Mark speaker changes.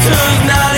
Speaker 1: tonight